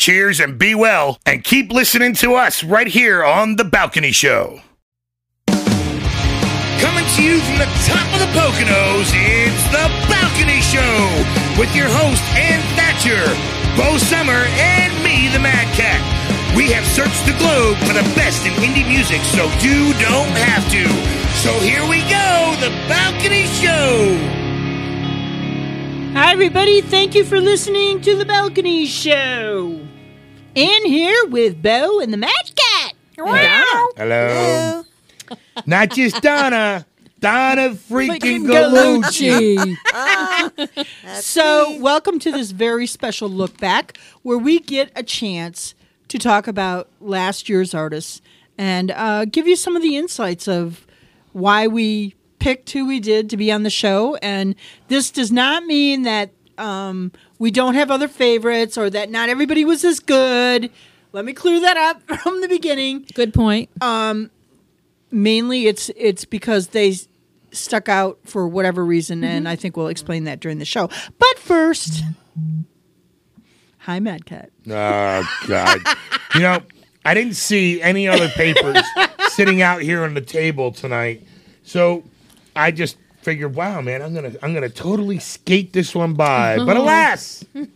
Cheers and be well, and keep listening to us right here on The Balcony Show. Coming to you from the top of the Poconos, it's The Balcony Show with your host, Ann Thatcher, Bo Summer, and me, the Mad Cat. We have searched the globe for the best in indie music, so you don't have to. So here we go, The Balcony Show. Hi, everybody. Thank you for listening to The Balcony Show. In here with Bo and the Mad Cat. Wow. Hello. Not just Donna, Donna freaking Gallucci. Gallucci. So, welcome to this very special look back where we get a chance to talk about last year's artists and uh, give you some of the insights of why we picked who we did to be on the show. And this does not mean that um, we don't have other favorites or that not everybody was as good. Let me clear that up from the beginning. Good point. Um, Mainly, it's it's because they s- stuck out for whatever reason, and I think we'll explain that during the show. But first, hi, Mad Cat. Oh God! you know, I didn't see any other papers sitting out here on the table tonight, so I just figured, wow, man, I'm gonna I'm gonna totally skate this one by. But alas, but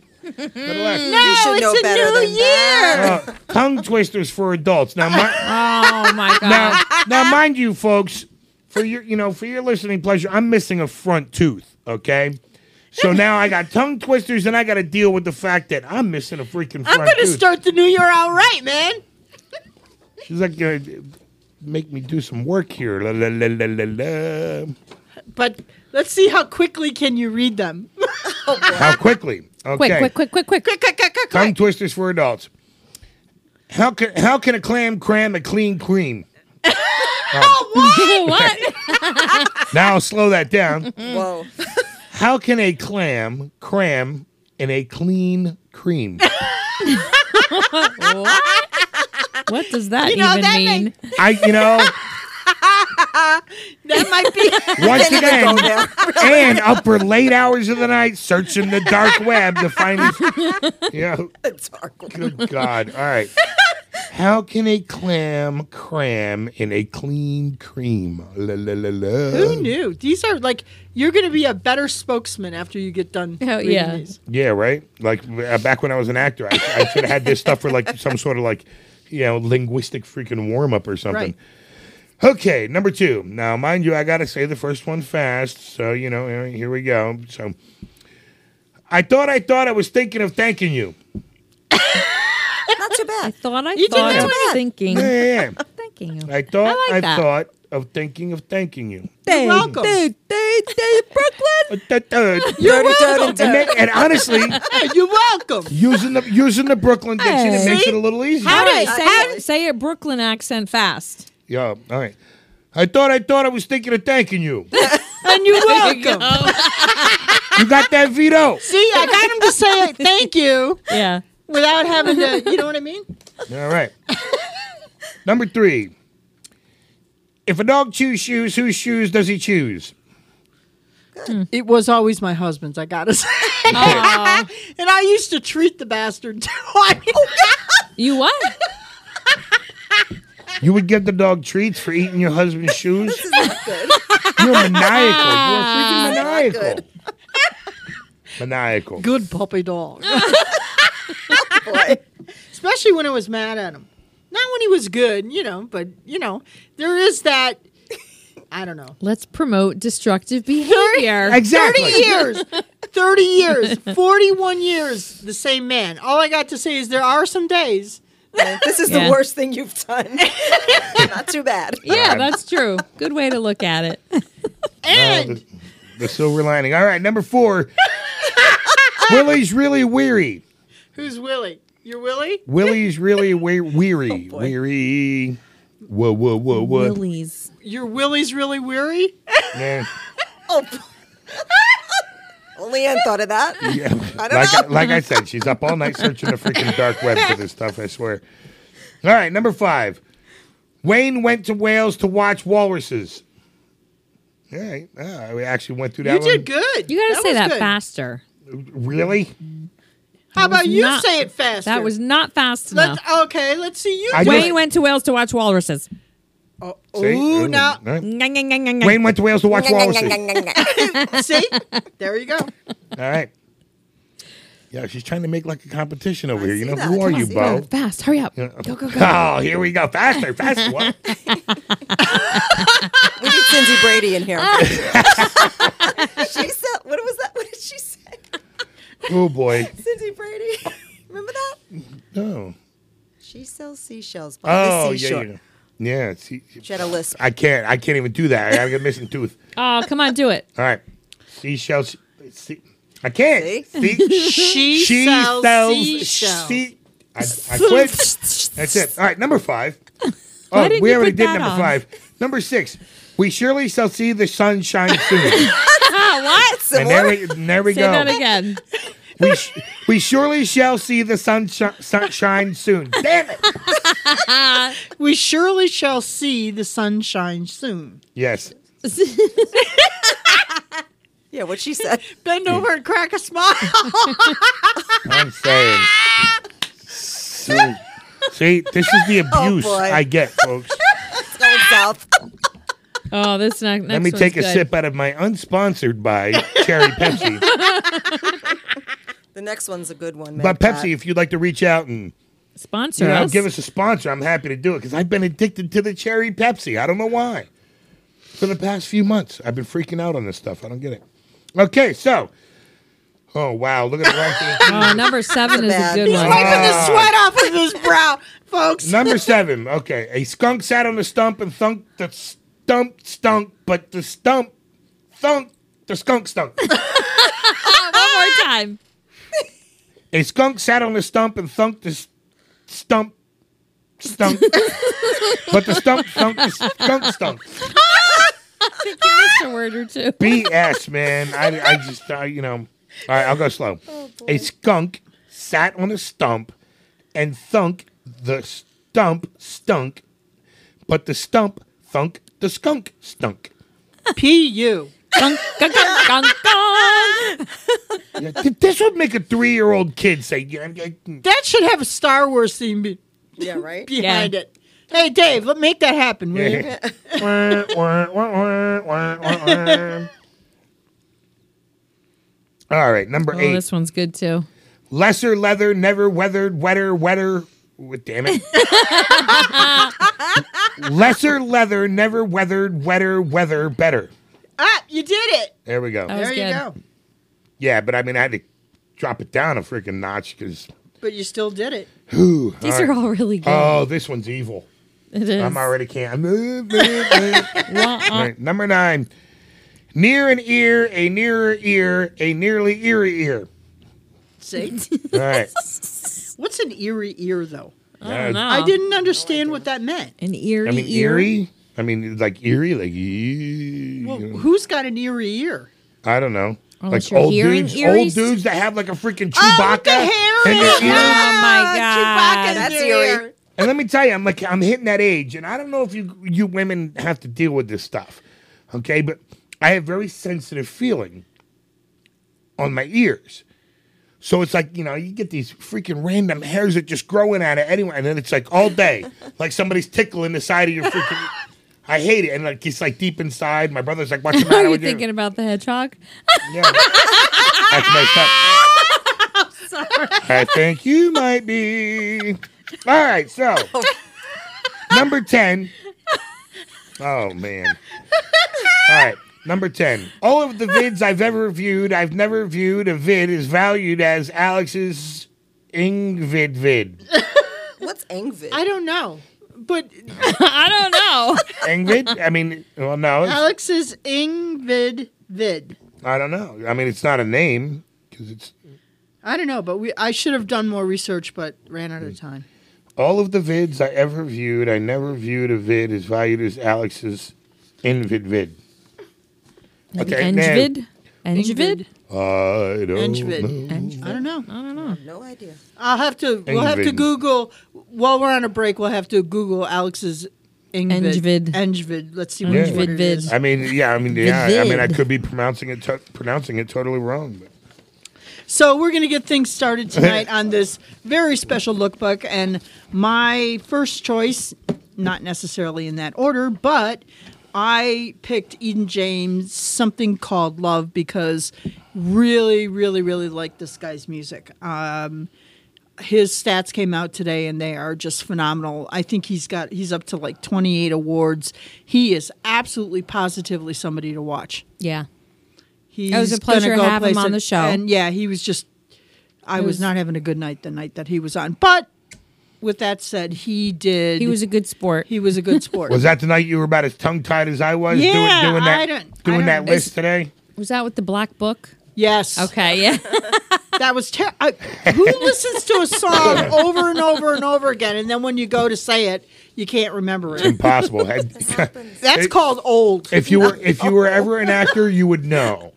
alas, you should know it's a better new than that. uh, tongue twisters for adults. Now, my, Oh my god. now, now, mind you, folks, for your you know for your listening pleasure, I'm missing a front tooth. Okay. So now I got tongue twisters, and I got to deal with the fact that I'm missing a freaking front. I'm going to tooth. start the new year out right, man. She's like, uh, make me do some work here. La, la, la, la, la, la. But let's see how quickly can you read them. How quickly? Okay. Quick, quick, quick, quick, quick. quick, quick, quick, quick, Tongue twisters for adults. How can how can a clam cram a clean cream? Oh. oh. what? Now I'll slow that down. Whoa. How can a clam cram in a clean cream? What What does that You know, even that mean? I you know That might be. once again and up for late hours of the night searching the dark web to find these. Yeah. It's dark. Good God. All right. How can a clam cram in a clean cream? La, la, la, la. Who knew? These are like you're going to be a better spokesman after you get done. Oh, reading yeah. these. Yeah, right. Like uh, back when I was an actor, I, I should have had this stuff for like some sort of like, you know, linguistic freaking warm up or something. Right. Okay, number two. Now, mind you, I got to say the first one fast. So, you know, here we go. So, I thought, I thought I was thinking of thanking you. Not too bad. I thought I You thought did of that. thinking. Yeah, yeah, yeah. Thanking you. I thought, I I, like that. thought of thinking of thanking you. You're welcome. Dude, dude, dude, Brooklyn. Da- da- Dirty, dirty, and, dirty. ma- and honestly, you're welcome. using the using the Brooklyn diction, it makes it a little easier. All right, How- say how- it, say a Brooklyn accent fast. Yeah, all right. I thought I thought I was thinking of thanking you. And you're welcome. You got that, veto. See, I got him to say thank you Yeah. without having to, you know what I mean? All right. Number three. If a dog chews shoes, whose shoes does he choose? It was always my husband's, I got to say. Aw. And I used to treat the bastard too. I mean, you what? You would give the dog treats for eating your husband's shoes? This is not good. You're maniacal. You're freaking maniacal. good. Maniacal. good puppy dog. Oh, boy. Especially when I was mad at him. Not when he was good, you know, but, you know, there is that, I don't know. Let's promote destructive behavior. Exactly. 30 years. 30 years, 41 years, the same man. All I got to say is there are some days. This is Yeah. the worst thing you've done. Not too bad. Yeah, that's true. Good way to look at it. And the, the silver lining. All right, number four. Willie's really weary. who's Willie? You're Willie? Willie's really we- weary. Oh, boy. weary. Whoa, whoa, whoa, whoa. Willie's. Your Willie's really weary? Man, Oh. Only Ann thought of that. yeah. I don't like, I, like I said, she's up all night searching the freaking dark web for this stuff, I swear. All right, number five. Wayne went to Wales to watch walruses. All right. Ah, we actually went through that You one. did good. You got to say that good. faster. Really? How about you not- say it faster? That was not fast enough. Let's, okay, let's see you. I do just- Wayne went to Wales to watch walruses. Oh, See? ooh, ngang, ngang. Wayne went to Wales to watch walruses. see? There you go. All right. Yeah, she's trying to make like a competition over here. You know, that. who are can you, Bo? Go fast. Hurry up. Yeah. Go, go, go. Oh, here we go. Faster, faster. What? We need Cindy Brady in here. she said, what was that? What did she say? oh, boy. Cindy Brady. Remember that? Oh. She sells seashells by Oh, the yeah, seashore. yeah. Yeah, see, She had a lisp. I can't. I can't even do that. I got a missing tooth. Oh, come on, do it. All right. Seashells. See, I can't. See? See? She, she sells, sells. seashells. See, I, I quit. That's it. All right, number five. Oh, didn't we you already put did that number on? five. Number six. We surely shall see the sun shine soon. What? and there we, and there we Say go. that again. We, sh- we surely shall see the sun, sh- sun soon. Damn it. We surely shall see the sunshine soon. Yes. Yeah, what she said. Bend over and crack a smile. I'm saying. See, see, this is the oh, abuse boy. I get, folks. It's going south. Oh, this next. next Let me one's take a good. sip out of my unsponsored by Cherry Pepsi. The next one's a good one, man. But Pepsi, if you'd like to reach out and Sponsor you know, us. give us a sponsor, I'm happy to do it because I've been addicted to the Cherry Pepsi. I don't know why. For the past few months, I've been freaking out on this stuff. I don't get it. Okay, so. Oh, wow. Look at the ranking. Oh, number seven is a good He's one. Wiping the sweat off of his brow, folks. Number seven. Okay. A skunk sat on the stump and thunk the stump stunk, but the stump thunk the skunk stunk. One more time. A skunk sat on the stump and thunked the s- stump stunk, but the stump thunk the skunk stunk. You missed a word or two. BS, man. I, I just, uh, you know. All right, I'll go slow. a skunk sat on a stump and thunk the stump stunk, but the stump thunk the skunk stunk. P.U. Gunk, gunk, gunk, gunk, gunk. Yeah, this would make a three-year-old kid say, yeah, yeah, That should have a Star Wars theme be- Yeah, right? behind it. Hey, Dave, let make that happen, will you? All right, number Oh, eight. this one's good too. Lesser leather, never weathered, wetter, wetter. Ooh, Damn it. Lesser leather, never weathered, wetter, weather, better. Ah, you did it. There we go. That was There you good. go. Yeah, but I mean, I had to drop it down a freaking notch because. But you still did it. These are all really good. Oh, this one's evil. it is. I'm already can't. All Wah, uh, right, number nine. Near an ear, a nearer ear, a nearly eerie ear. See? All right. What's an eerie ear, though? I don't know. I didn't understand what that meant. An eerie I mean, ear. eerie. I mean, like eerie, like ee, Well, you know. who's got an eerie ear? I don't know. Unless like old hearing dudes, old dudes that have like a freaking Oh, Chewbacca with the hair in their oh, ear. it. Oh, my God. Chewbacca That's their eerie. ear. And let me tell you, I'm like I'm hitting that age, and I don't know if you you women have to deal with this stuff, okay? But I have very sensitive feeling on my ears, so it's like you know you get these freaking random hairs that just growing out of anyone, and then it's like all day, like somebody's tickling the side of your freaking. I hate it, and like it's like deep inside. My brother's like, "What's the Are you with thinking you?" about the hedgehog? Yeah. That's messed up. I think you might be. All right, so number 10. Oh, man. All right. Number 10. All of the vids I've ever viewed, I've never viewed a vid is valued as Alex's Ingvid vid. What's Engvid? I don't know, but I don't know. Ingvid? I mean, well, no, it's, Alex's Ingvid vid. I don't know. I mean, it's not a name because it's I don't know, but we I should have done more research, but ran out Hmm. of time. all of the vids I ever viewed, I never viewed a vid as valued as Alex's Invid vid. Like Okay, Engvid? Engvid? I don't Engvid. know. I don't know. I don't know. no idea. I'll have to. We'll have to Engvid. Google while we're on a break. We'll have to Google Alex's Engvid. Engvid. Engvid. Let's see Yeah. which it Engvid is. vid. I mean, yeah, I mean, yeah, I mean, I could be pronouncing it to- pronouncing it totally wrong. But. So we're going to get things started tonight on this very special lookbook, and my first choice, not necessarily in that order, but I picked Eden James something called Love because really, really, really like this guy's music. Um, his stats came out today and they are just phenomenal. I think he's got he's up to like 28 awards. He is absolutely positively somebody to watch. Yeah. He's It was a pleasure gonna have him on it- the show. And yeah, he was just I was, was- not having a good night the night that he was on. But with that said, he did He was a good sport. he was a good sport. Was that the night you were about as tongue tied as I was Yeah, doing, doing that I don't- I doing don't- that list today? Was that with the black book? Yes. Okay, yeah. That was ter- I, who listens to a song over and over and over again and then when you go to say it, you can't remember it. Impossible. Had- That's It- called old. if you were if you were ever an actor, you would know.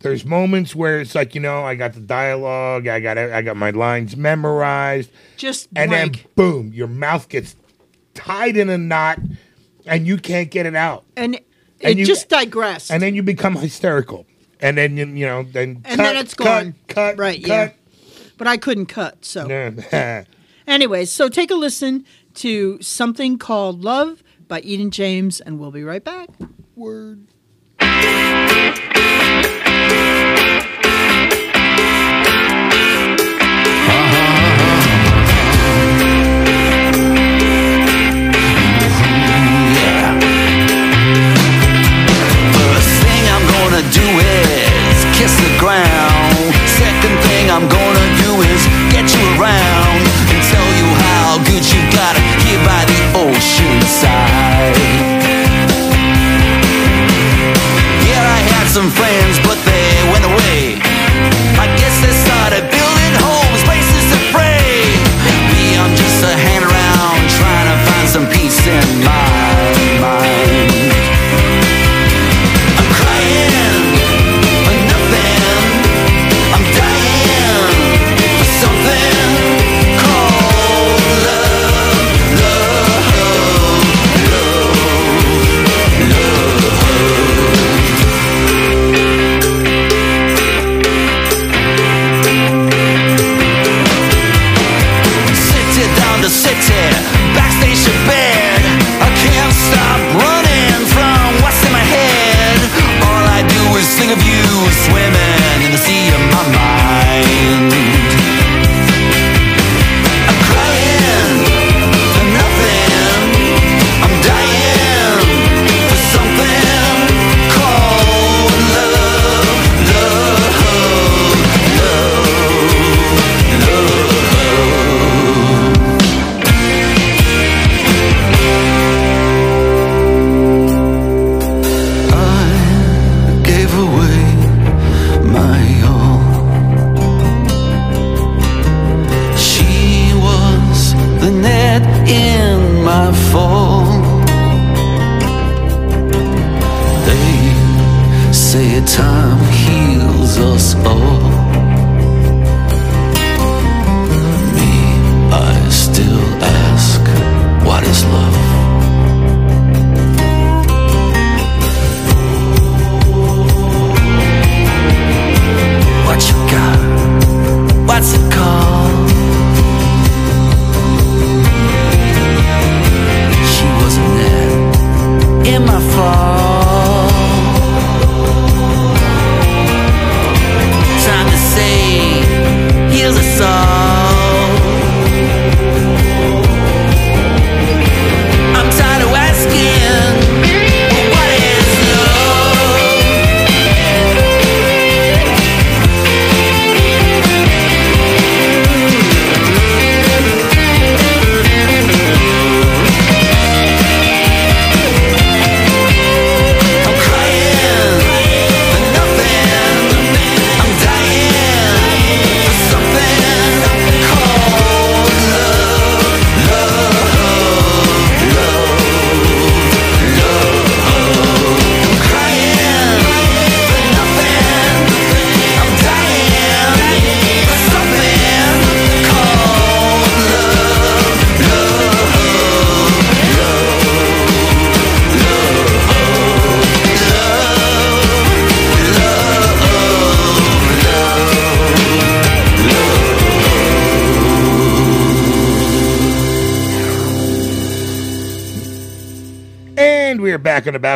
There's moments where it's like you know I got the dialogue, I got I got my lines memorized, Just and blank. then boom, your mouth gets tied in a knot, and you can't get it out, and it and you- just digress. and then you become hysterical, and then you you know then And cut, then it's cut, gone. cut, Right, cut. but I couldn't cut, so Yeah. Anyways, so take a listen to something called Love by Eden James, and we'll be right back. Word. Gonna do is kiss the ground. Second thing I'm gonna do is get you around and tell you how good you got it here by the ocean side. Yeah, I had some friends, but are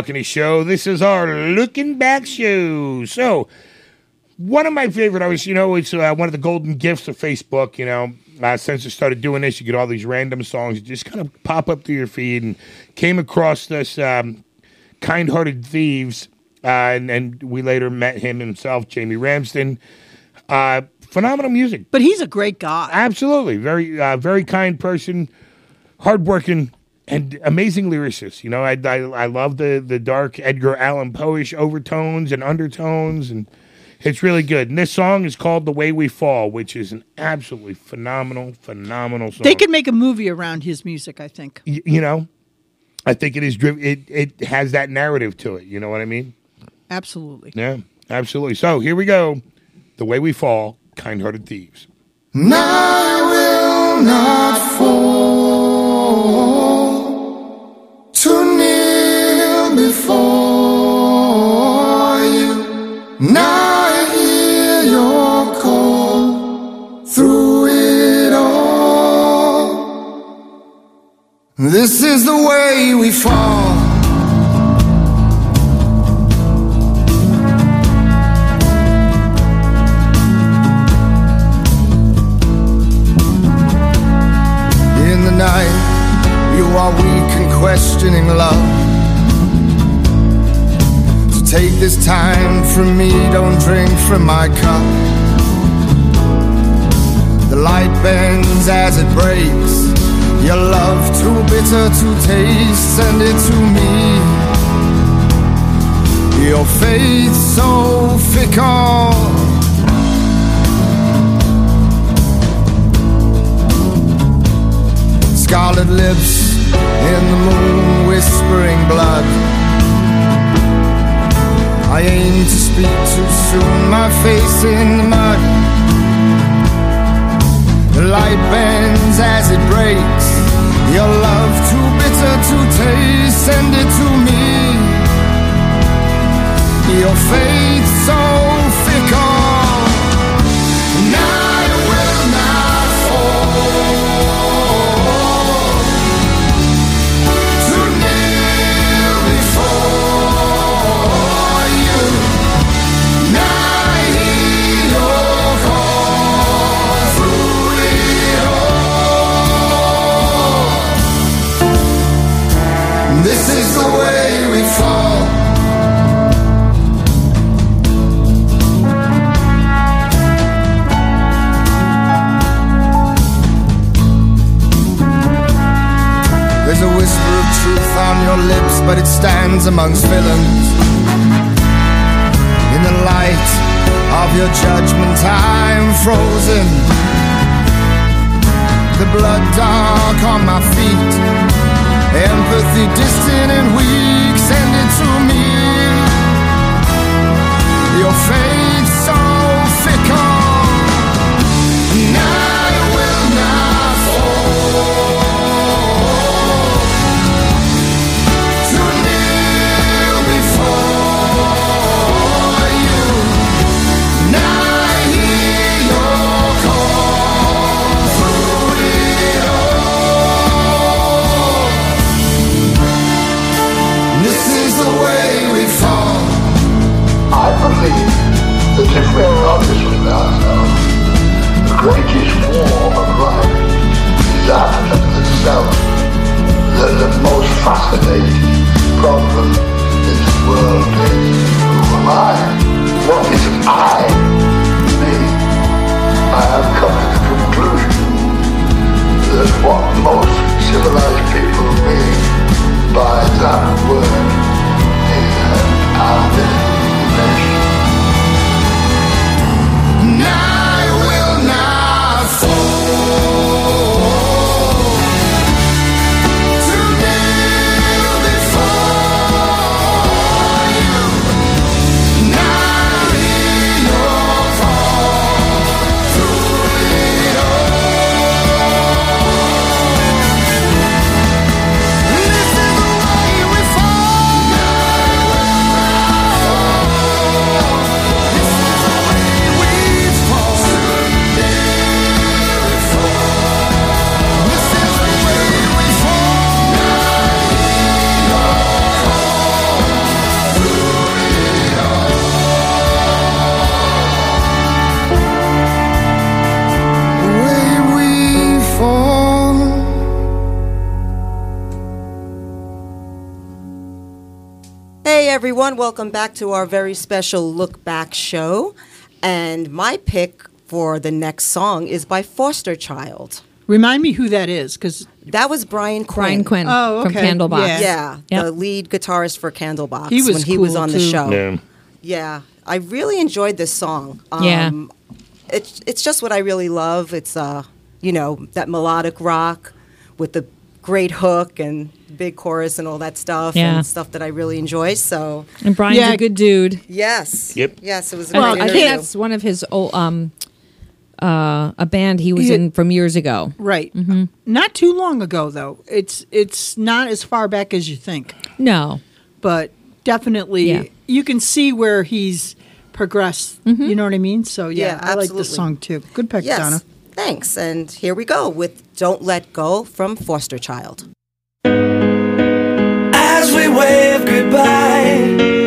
Balcony Show. This is our Looking Back show. So, one of my favorite artists, you know, it's uh, one of the golden gifts of Facebook. You know, uh, since I started doing this, you get all these random songs that just kind of pop up to your feed, and came across this um, "Kind-Hearted Thieves," uh, and, and we later met him himself, Jamie Ramsden. Uh, phenomenal music, But he's a great guy. absolutely very, uh, very kind person, hardworking. And amazing lyricist, you know. I, I I love the the dark Edgar Allan Poe-ish overtones and undertones, and it's really good. And this song is called "The Way We Fall," which is an absolutely phenomenal, phenomenal song. They could make a movie around his music, I think. Y- you know, I think it is driven. It it has that narrative to it. You know what I mean? Absolutely. Yeah, absolutely. So here we go. "The Way We Fall," "Kind-Hearted Thieves." I will not fall I hear your call through it all. This is the way we fall. In the night, you are weak and questioning love. Take this time from me, don't drink from my cup. The light bends as it breaks. Your love too bitter to taste, send it to me. Your faith so fickle. Scarlet lips in the moon whispering blood. I aim to speak too soon, my face in the mud. The light bends as it breaks. Your love too bitter to taste, send it to me. Your faith so but it stands amongst villains. In the light of your judgment, I'm frozen. The blood dark on my feet, empathy distant and weak. Send it to greatest war of life is that of the self. The, the most fascinating problem in the world is who am I? What is I? Me. I have come to the conclusion that what most civilized people mean by that word is an identity. Everyone. Welcome back to our very special Look Back show. And my pick for the next song is by Foster Child. Remind me who that is, because That was Brian Quinn. Brian Quinn Oh, from. Candlebox. Yeah. Yeah, Yep. the lead guitarist for Candlebox He was when he was cool, on the show. Yeah. Yeah, I really enjoyed this song. Um, Yeah. it's it's just what I really love. It's uh, you know, that melodic rock with the great hook and big chorus and all that stuff Yeah. and stuff that I really enjoy. So And Brian's Yeah. a good dude. yes, Yep. yes, it was a Well, great I think that's one of his old, um, uh, a band he was Yeah. in from years ago. right, Mm-hmm. not too long ago though. It's it's not as far back as you think, No, but definitely Yeah. you can see where he's progressed. You know what I mean? So yeah, Yeah, I like this absolutely. song too. Good pick, yes. Donna. Thanks, and here we go with "Don't Let Go" from Foster Child. As we wave goodbye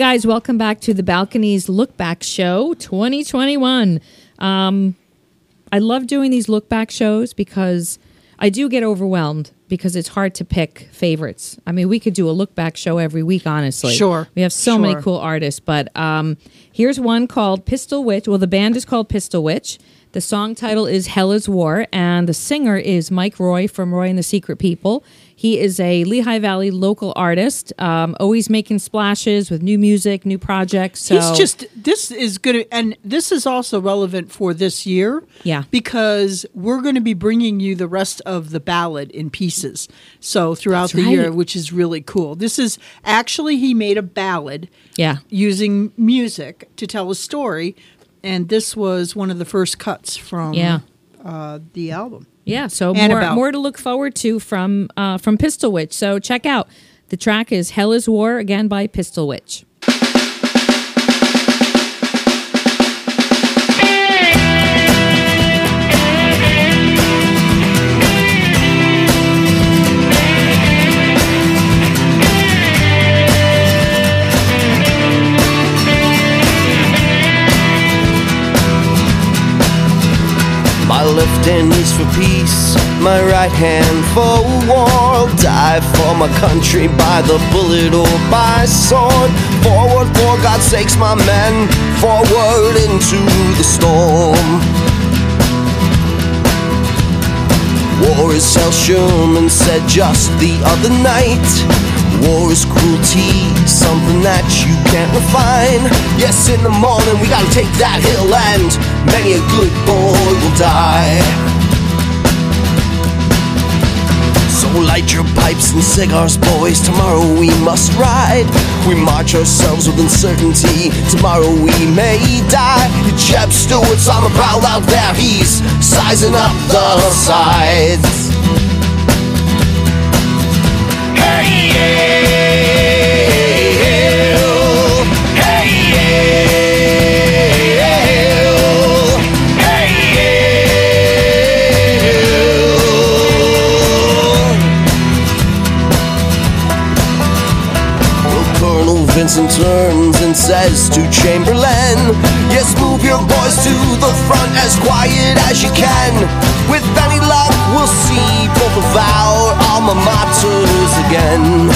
guys, welcome back to the Balcony's Look Back Show 2021. Um, I love doing these look back shows because I do get overwhelmed because it's hard to pick favorites. I mean, we could do a look back show every week, honestly. Sure. We have so Sure. many cool artists, but um, here's one called Pistol Witch. Well, the band is called Pistol Witch. The song title is Hell is War, and the singer is Mike Roy from Roy and the Secret People. He is a Lehigh Valley local artist, um, always making splashes with new music, new projects. So He's just this is to, and this is also relevant for this year. Yeah. because we're going to be bringing you the rest of the ballad in pieces. So throughout That's the year, which is really cool. This is actually he made a ballad. Yeah. using music to tell a story, and this was one of the first cuts from Yeah. uh, the album. Yeah, so And more about- more to look forward to from uh, from Pistol Witch. So check out the track is "Hell Is War" again by Pistol Witch. Left hand is for peace, my right hand for war. Die for my country by the bullet or by sword. Forward for God's sakes, my men, forward into the storm. War is hell, Sherman said just the other night. War is cruelty, something that you can't refine. Yes, in the morning we gotta take that hill, and many a good boy will die. So light your pipes and cigars, boys. Tomorrow we must ride. We march ourselves with uncertainty. Tomorrow we may die. Jeb Stuart's on the prowl out there. He's sizing up the sides. Vincent turns and says to Chamberlain, Yes, move your boys to the front as quiet as you can. We'll see both of our alma maters again.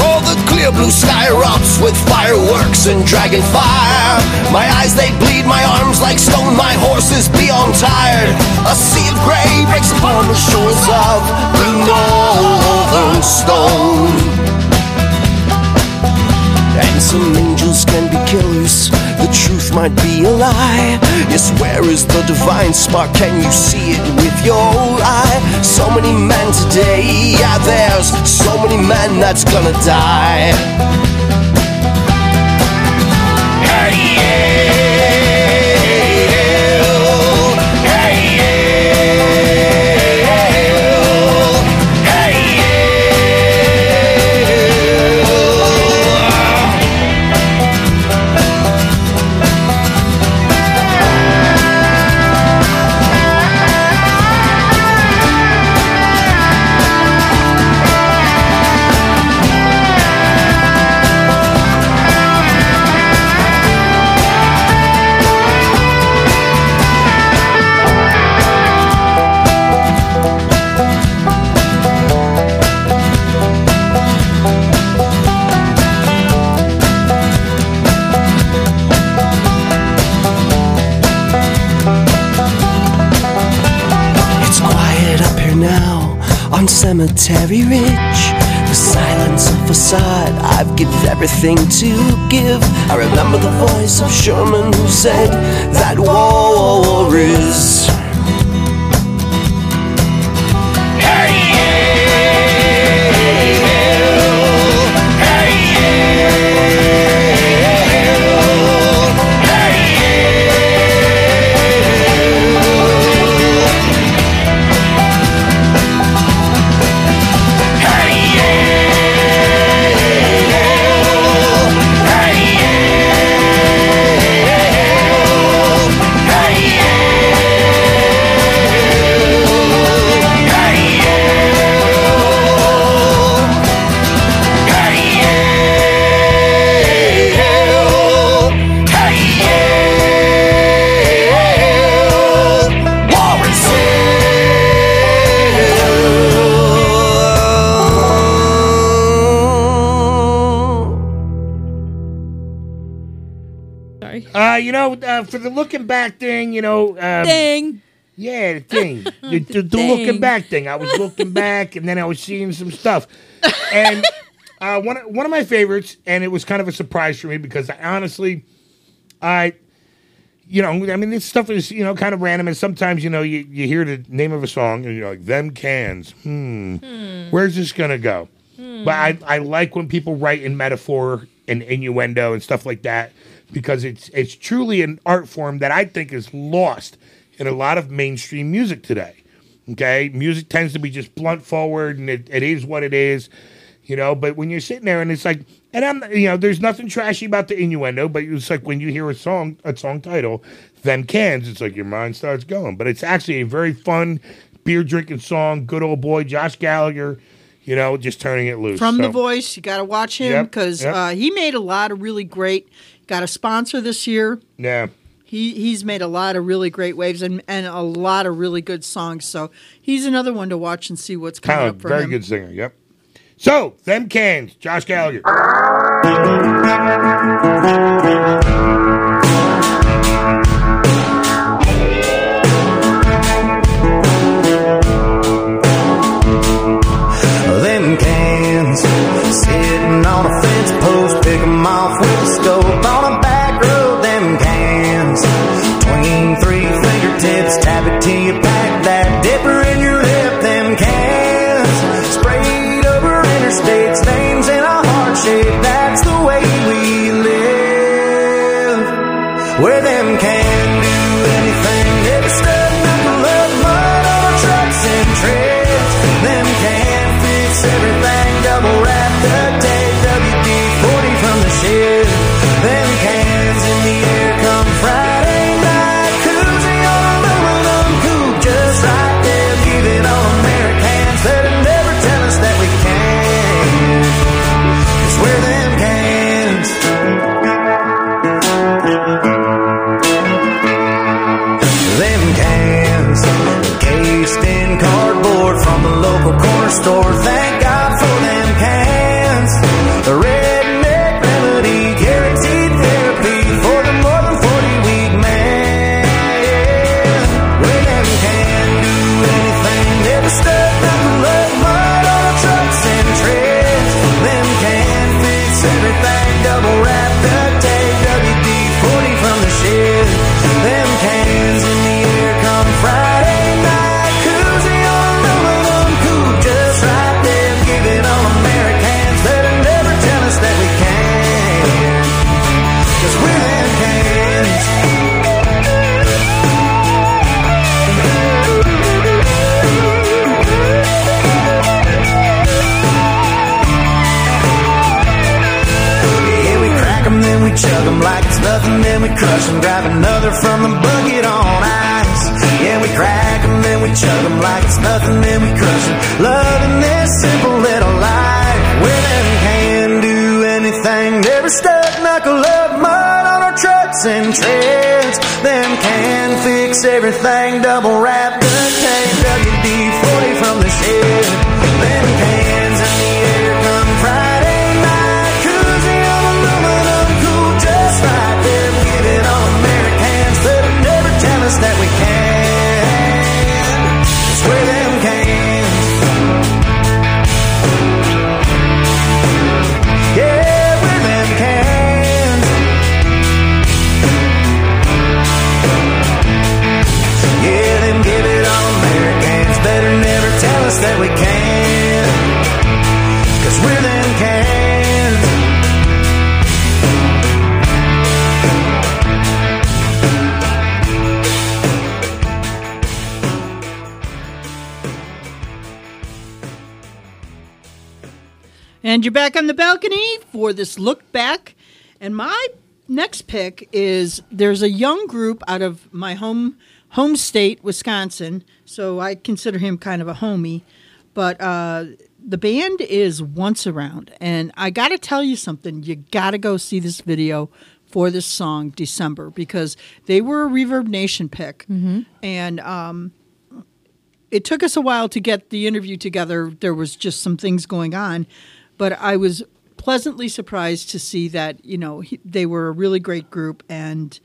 Oh, the clear blue sky erupts with fireworks and dragon fire. My eyes they bleed, my arms like stone, my horse is beyond tired. A sea of gray breaks upon the shores of blue northern stone. And some angels can be killers, the truth might be a lie. Yes, where is the divine spark? Can you see it with your eye? So many men today, yeah, there's so many men that's gonna die. Of who said that war is. Uh, for the looking back thing, you know, um, Dang. yeah, the thing, the, the, the looking back thing. I was looking back, and then I was seeing some stuff, and uh, one of- one of my favorites, and it was kind of a surprise for me because I honestly, I, you know, I mean, this stuff is you know kind of random, and sometimes you know you you hear the name of a song and you're like, them cans, hmm, where's this gonna go? But I I like when people write in metaphor and innuendo and stuff like that because it's it's truly an art form that I think is lost in a lot of mainstream music today. Okay, music tends to be just blunt forward, and it, it is what it is, you know. But when you're sitting there and it's like, and I'm, you know, there's nothing trashy about the innuendo, but it's like when you hear a song, a song title, "Them Cans," it's like your mind starts going. But it's actually a very fun beer drinking song. Good old boy Josh Gallagher, you know, just turning it loose From The Voice, you got to watch him Yep, because yep. uh, he made a lot of really great. Got a sponsor this year. Yeah. He he's made a lot of really great waves and, and a lot of really good songs. So he's another one to watch and see what's coming Kind up for very him. good singer. Yep. So them cans, Josh Gallagher. store. Thank we chug 'em like it's nothing, then we crush 'em, grab another from the bucket on ice. Yeah, we crack 'em, then we chug 'em like it's nothing, then we crush 'em. Loving this simple little life, them can do anything, never stuck knuckle up mud on our trucks and treads. Them can fix everything, double wrap the tape, WD 40 from the shed. Them cans And you're back on the balcony for this look back. And my next pick is there's a young group out of my home home state, Wisconsin. So I consider him kind of a homie. But uh, the band is Once Around. And I got to tell you something. You got to go see this video for this song, December, because they were a Reverb Nation pick. And um, it took us a while to get the interview together. There was just some things going on, but I was pleasantly surprised to see that you know he, they were a really great group, and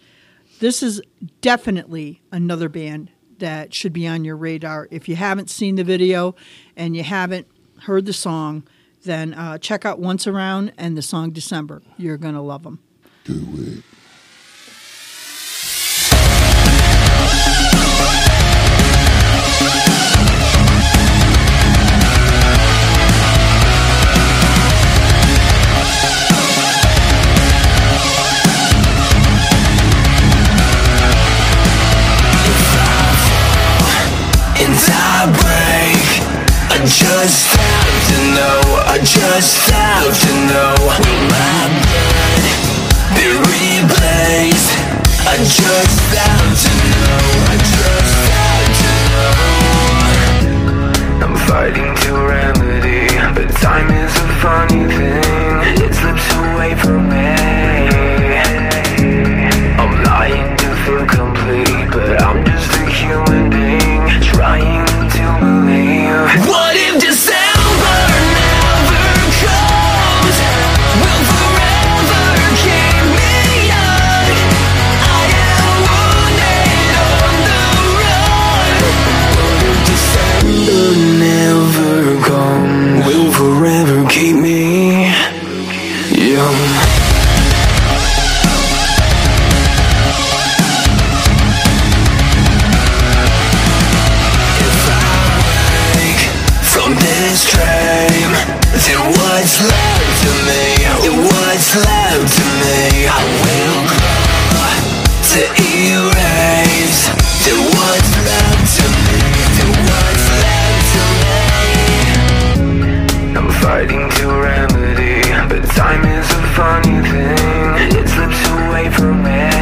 this is definitely another band that should be on your radar. If you haven't seen the video and you haven't heard the song, then uh, check out Once Around and the song December. You're gonna love them. and just have to know, I just have to know. My blood be replaced? I just have to know, I just have to know. I'm fighting to remedy, but time is a funny thing. It slips away from me. This dream. Then what's left to me? What's left to me? I will crawl to erase. Then what's left to me? Then what's left to me? I'm fighting to remedy But time is a funny thing. It slips away from me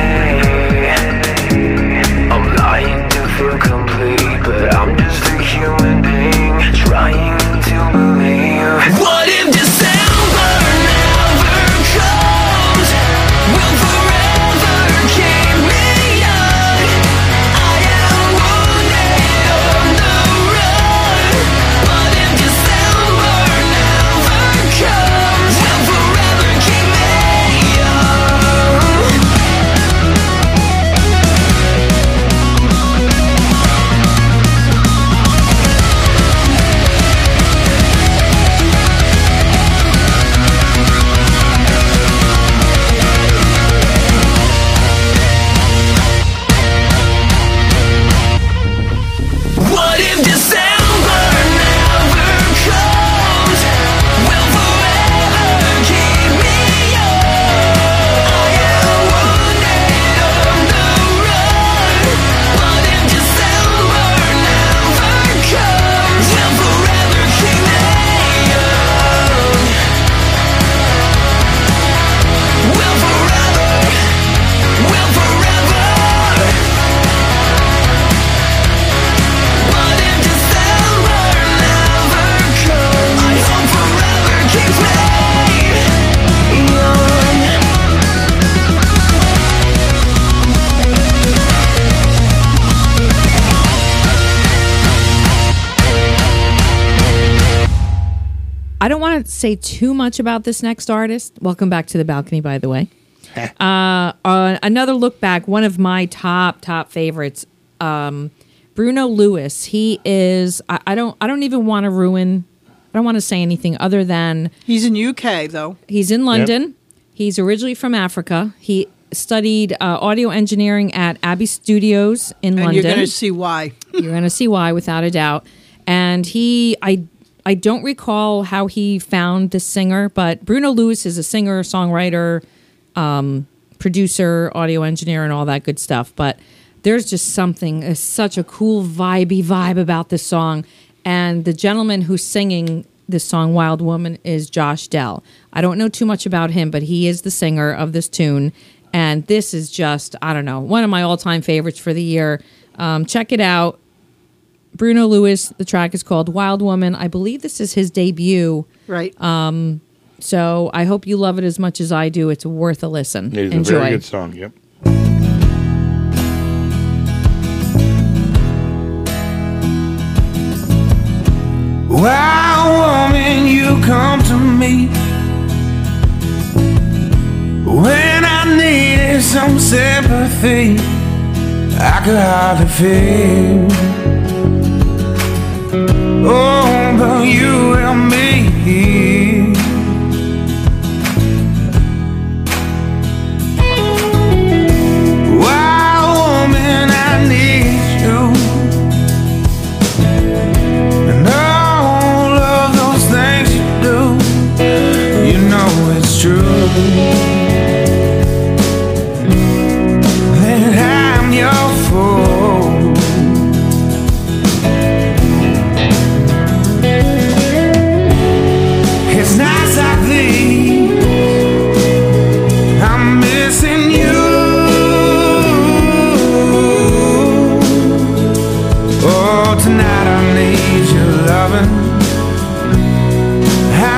say too much about this next artist. Welcome back to the balcony, by the way. uh, uh, another look back, one of my top top favorites, um, Bruno Lewis. He is. I, I don't. I don't even want to ruin. I don't want to say anything other than He's in UK though. He's in London. He's originally from Africa. He studied uh, audio engineering at Abbey Studios in And London. you're going to see why. You're going to see why, without a doubt. And he, I, I don't recall how he found this singer, but Bruno Lewis is a singer, songwriter, um, producer, audio engineer, and all that good stuff. But there's just something, uh, such a cool vibey vibe about this song. And the gentleman who's singing this song, Wild Woman, is Josh Dell. I don't know too much about him, but he is the singer of this tune. And this is just, I don't know, one of my all time favorites for the year. Um, check it out. Bruno Lewis. The track is called Wild Woman. I believe this is his debut. Right. Um, so I hope you love it as much as I do. It's worth a listen. It is a very good song. Yep. Wild woman, you come to me when I needed some sympathy. I could hardly feel. Oh, but you and me.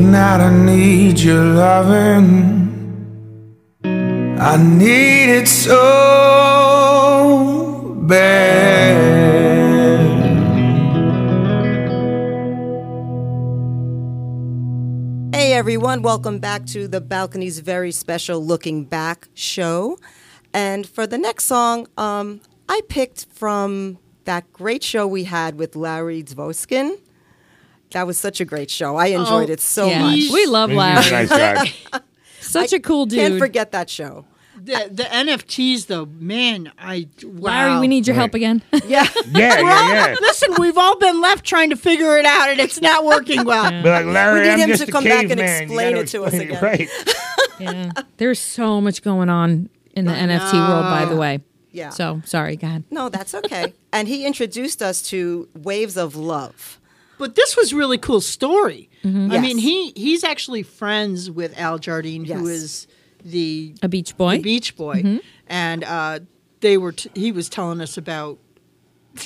I need your loving I need it so bad Hey everyone, welcome back to the Balcony's very special Looking Back show. And for the next song, um, I picked from that great show we had with Larry Dvoskin. That was such a great show. I enjoyed Oh, it so Yeah. much. We love He's Larry. nice. Such a cool dude. Can't forget that show. The, the NFTs, though, man, I Larry, we need your help again. Yeah. Yeah, yeah, yeah. Listen, we've all been left trying to figure it out, and it's not working well. Be like, Larry, We need I'm him just to a come back and caveman. Explain gotta it to us explain again. Right. yeah. There's so much going on in the NFT world, by the way. Yeah. So sorry, God. No, that's okay. and he introduced us to Waves of Love. But this was really cool story. I Yes. mean, he he's actually friends with Al Jardine, who Yes. is the, A Beach Boy. the Beach Boy, and uh, they were. T- he was telling us about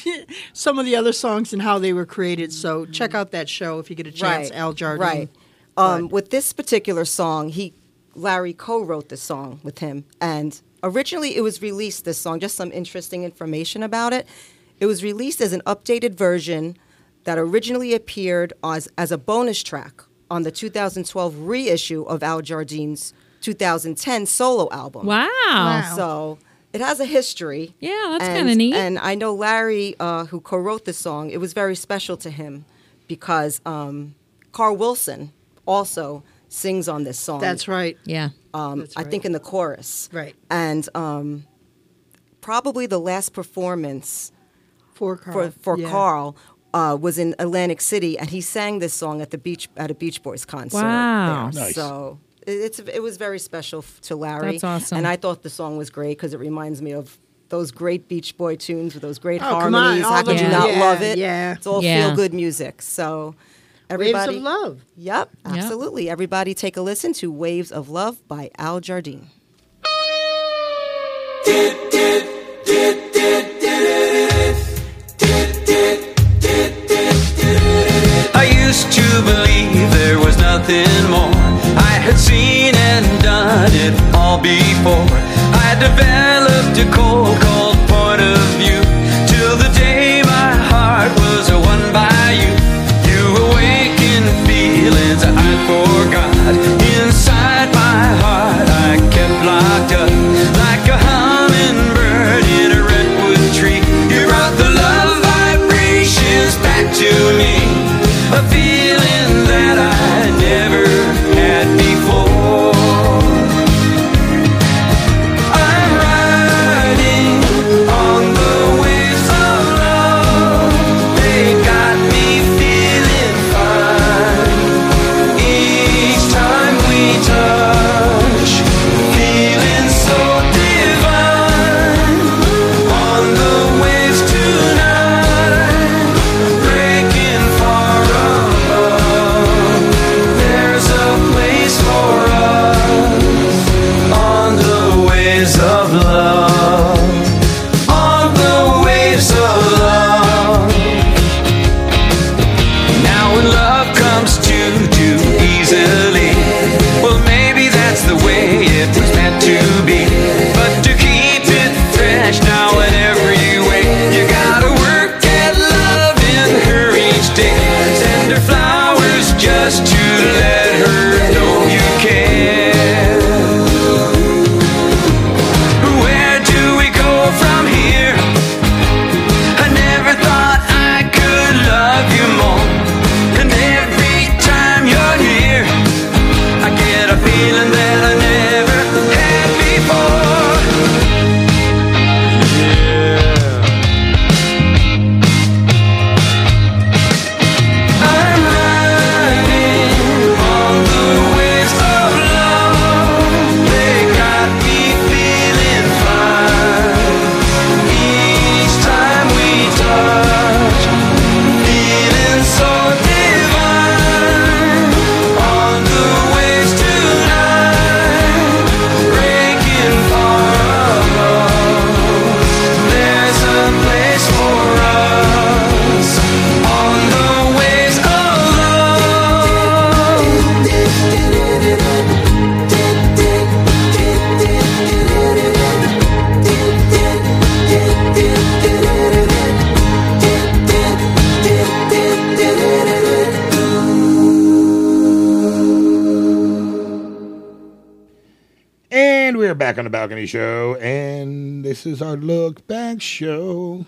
some of the other songs and how they were created. So check out that show if you get a chance. Al Jardine, Right. Um, with this particular song, he Larry co-wrote the song with him, and originally it was released. This song, just some interesting information about it. It was released as an updated version that originally appeared as as a bonus track on the 2012 reissue of Al Jardine's 2010 solo album. Wow. Wow. So it has a history. Yeah, that's kinda neat. And I know Larry, uh, who co-wrote the song, it was very special to him because um, Carl Wilson also sings on this song. That's right. Yeah. Um, That's I think in the chorus. Right. And um, probably the last performance For Carl. for for Yeah. Carl uh, was in Atlantic City, and he sang this song at the beach at a Beach Boys concert. Wow. there. Nice. So it- it's it was very special f- to Larry. That's awesome. And I thought the song was great because it reminds me of those great Beach Boy tunes with those great Oh, come on, harmonies. How could the- you not yeah, love it? yeah. it's all Yeah. feel good music. So Waves of Love. Yep, Yep. absolutely. Everybody, take a listen to "Waves of Love" by Al Jardine. There nothing more. I had seen and done it all before. I developed a cold, cold point of view feeling that I balcony show, and this is our look back show.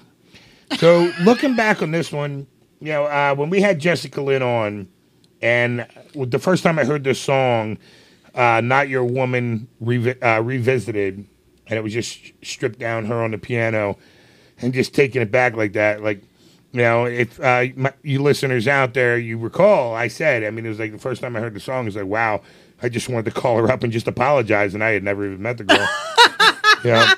So, looking back on this one, you know, uh, when we had Jessica Lynn on, and the first time I heard this song, uh, "Not Your Woman" revi- uh, revisited, and it was just stripped down her on the piano, and just taking it back like that, like. You know, if uh, my, you listeners out there, you recall, I said, I mean, it was like the first time I heard the song, it was like, wow, I just wanted to call her up and just apologize, and I had never even met the girl. yeah,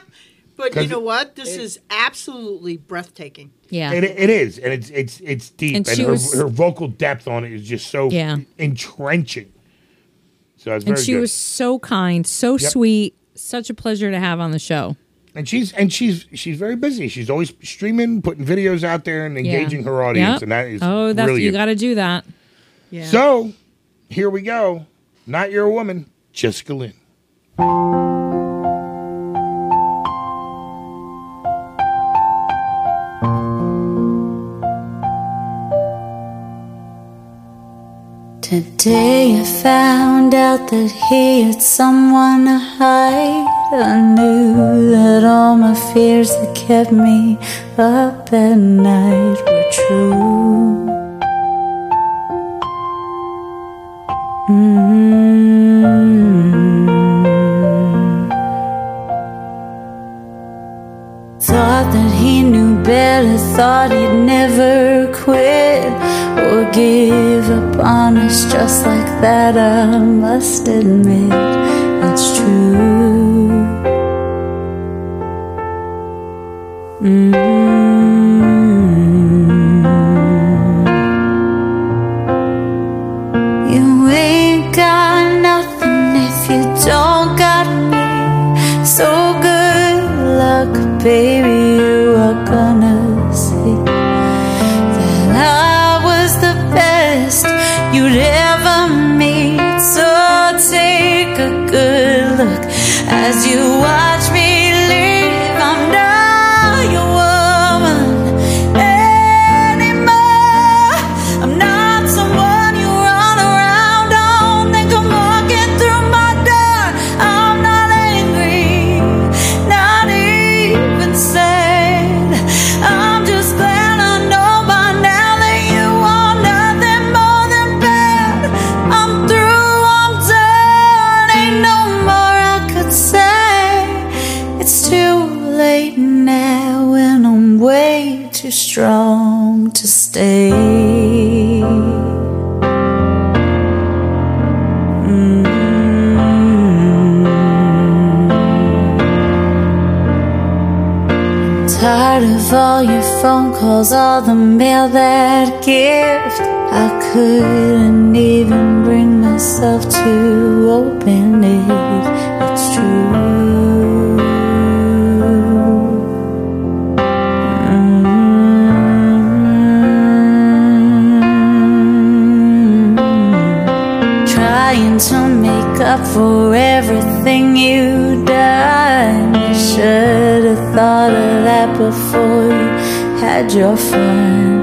But you know what? This is absolutely breathtaking. Yeah. it, it is, and it's it's it's deep, And and, she her, was- her vocal depth on it is just so Yeah. entrenching. So it's and very she good. was so kind, so Yep. sweet, such a pleasure to have on the show. and she's and she's she's very busy. She's always streaming, putting videos out there, and Yeah. engaging her audience, Yep. and that is oh, that's brilliant. you got to do that. Yeah. So here we go. Not your woman, Jessica Lynn. Today I found out that he had someone to hide. I knew that all my fears that kept me up at night were true. Mm. I thought he'd never quit or give up on us just like that. I must admit it's true. Of all your phone calls, all the mail that gift. I couldn't even bring myself to open it. It's true. Mm. Trying to make up for everything you before you had your fun.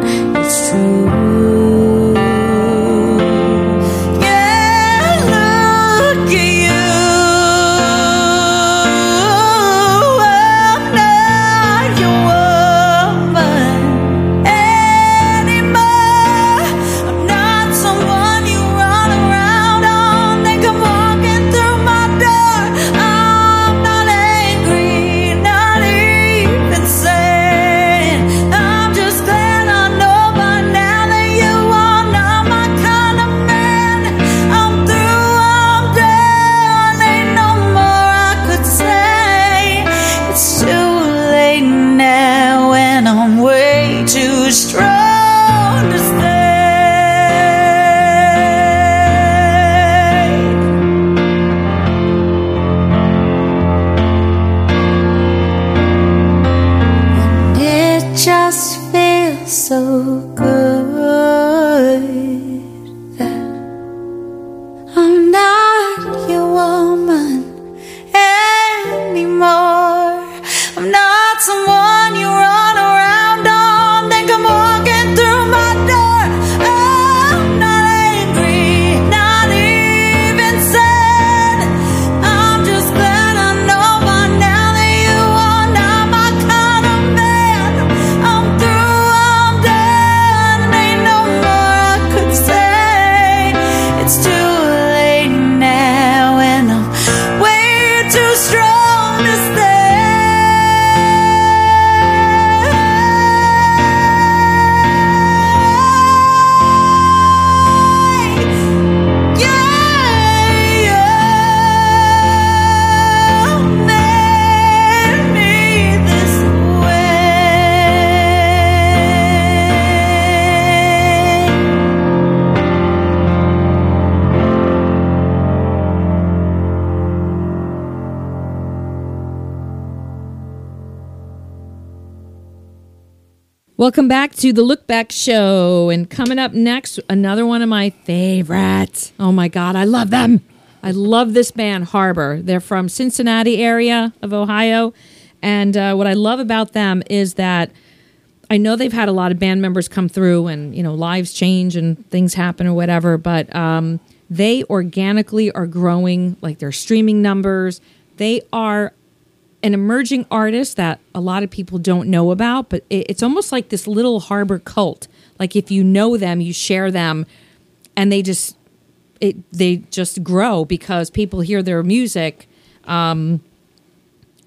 Welcome back to the Look Back Show. And coming up next, another one of my favorites. Oh my God, I love them. I love this band, Harbour. They're from Cincinnati area of Ohio. And uh, what I love about them is that I know they've had a lot of band members come through and, you know, lives change and things happen or whatever, but um, they organically are growing, like their streaming numbers. They are an emerging artist that a lot of people don't know about, but it, it's almost like this little Harbour cult. Like if you know them, you share them, and they just it they just grow because people hear their music. Um,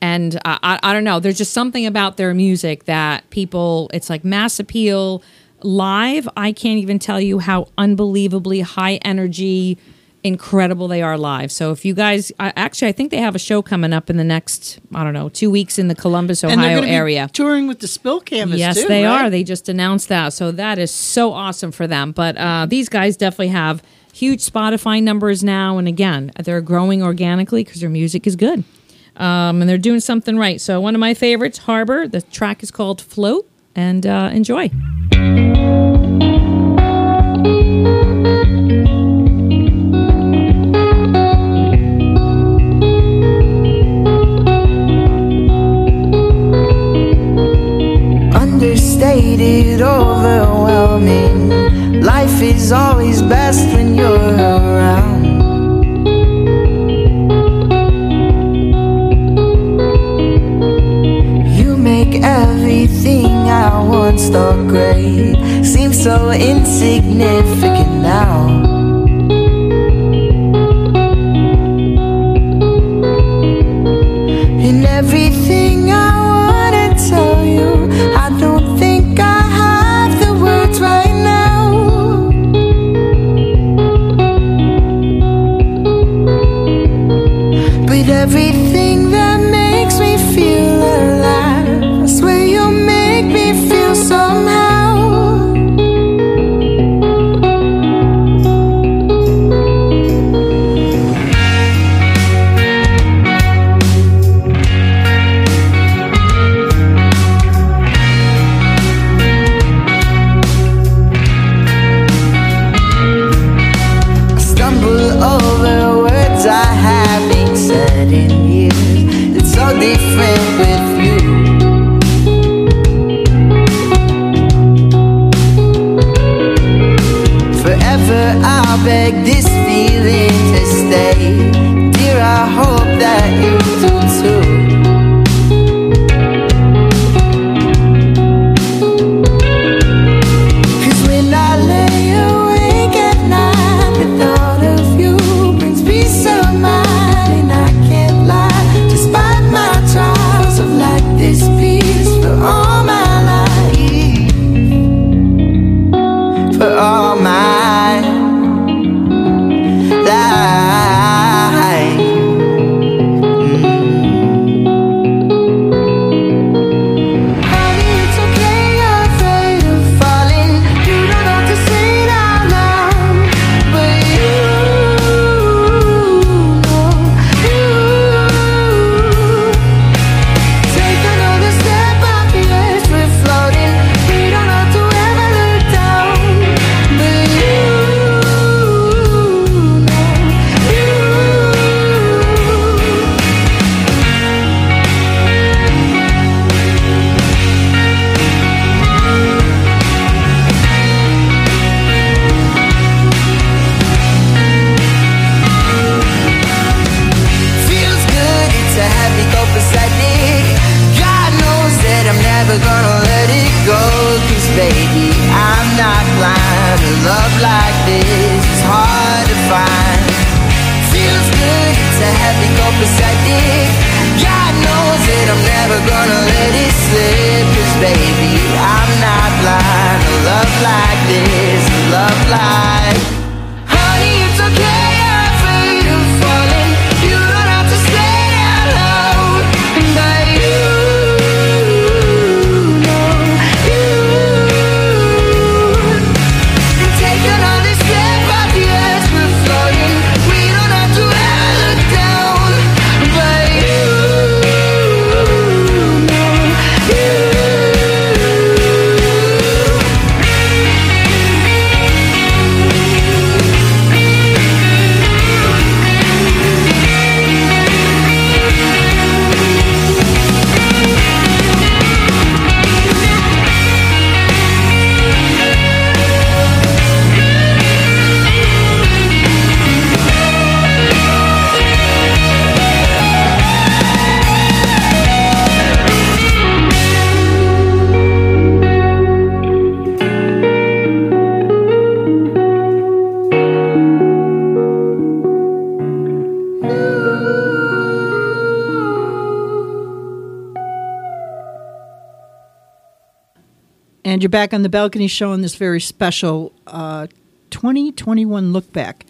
and I, I, I don't know. There's just something about their music that people. It's like mass appeal. Live, I can't even tell you how unbelievably high energy incredible they are live. So if you guys, I, actually, I think they have a show coming up in the next, I don't know, two weeks in the Columbus, Ohio area. touring with the Spill Canvas. Yes, too, they right? are. They just announced that, so that is so awesome for them. But uh, these guys definitely have huge Spotify numbers now, and again, they're growing organically because their music is good. Um, and they're doing something right. So, one of my favorites, Harbour, the track is called Float, and uh, enjoy. made it overwhelming. Life is always best when you're around. You make everything I once thought great seem so insignificant now. You're back on the balcony show on this very special uh, 2021 look back.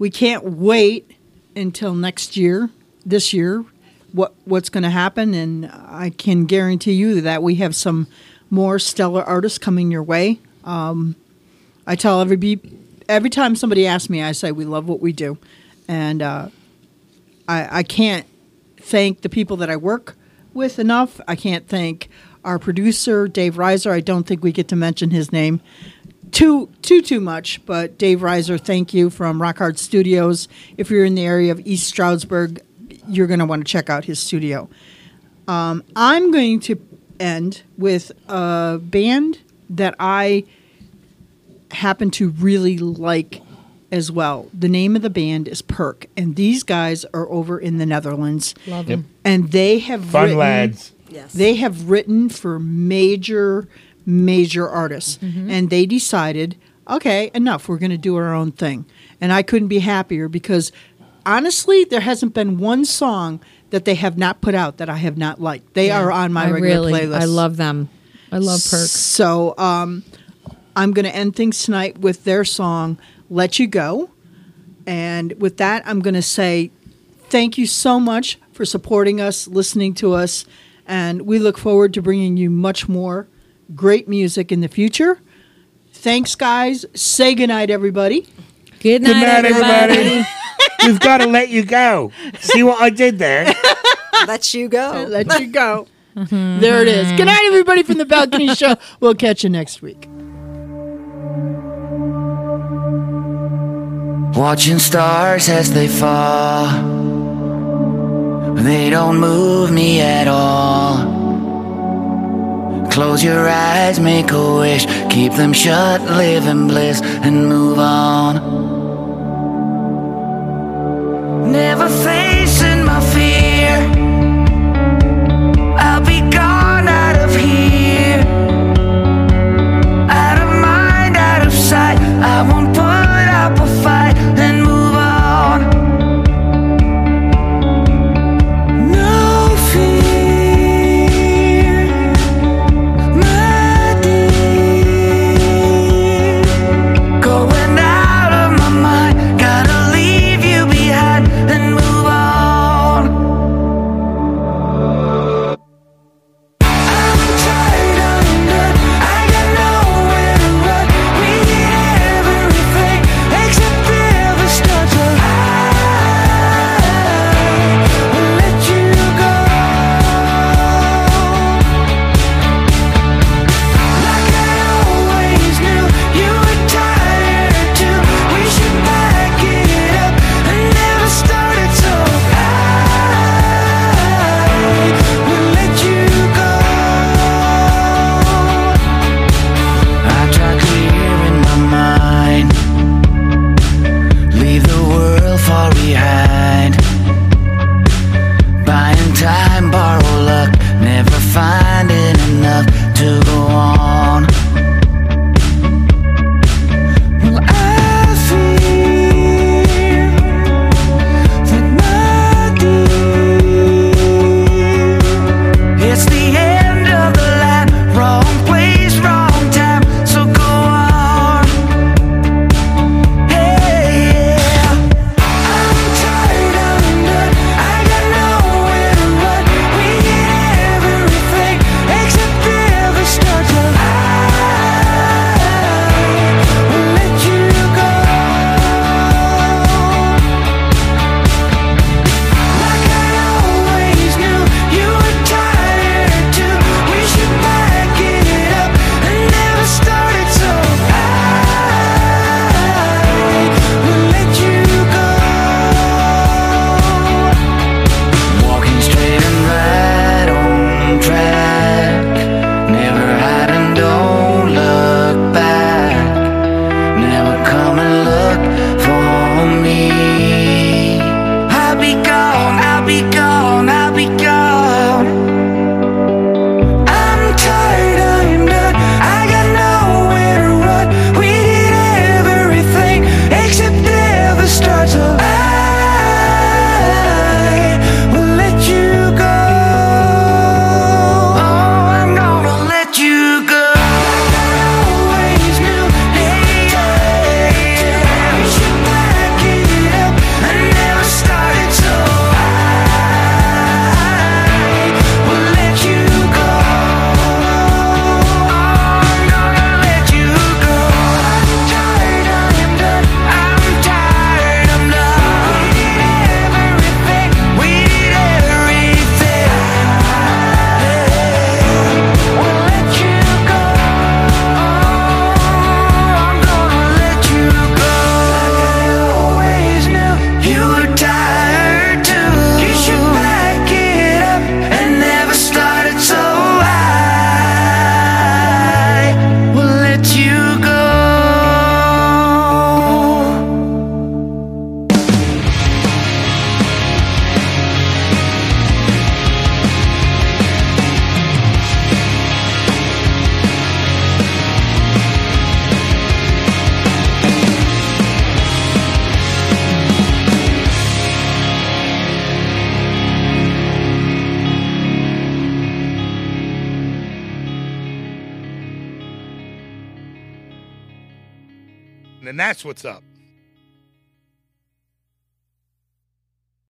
We can't wait until next year, this year, what what's going to happen, and I can guarantee you that we have some more stellar artists coming your way. Um, I tell every every time somebody asks me, I say we love what we do, and uh, I, I can't thank the people that I work with enough. I can't thank our producer Dave Reiser. I don't think we get to mention his name too too too much, but Dave Reiser, thank you from Rock Hard Studios. If you're in the area of East Stroudsburg, you're going to want to check out his studio. Um, I'm going to end with a band that I happen to really like as well. The name of the band is Perk, and these guys are over in the Netherlands. Love them. And they have Fun written, lads. Yes. They have written for major, major artists, Mm-hmm. and they decided, okay, enough. We're going to do our own thing, and I couldn't be happier because honestly, there hasn't been one song that they have not put out that I have not liked. They are on my I regular really, playlist. I love them. I love Perk. So um, I'm going to end things tonight with their song "Let You Go," and with that, I'm going to say thank you so much for supporting us, listening to us, and we look forward to bringing you much more great music in the future. Thanks, guys. Say goodnight, everybody. Good night, Good night, everybody. everybody. We've got to let you go. See what I did there? Let you go. Let you go. there it is. Good night, everybody, from the Balcony Show. We'll catch you next week. Watching stars as they fall. They don't move me at all. Close your eyes, make a wish. Keep them shut, live in bliss, and move on. Never facing my fear.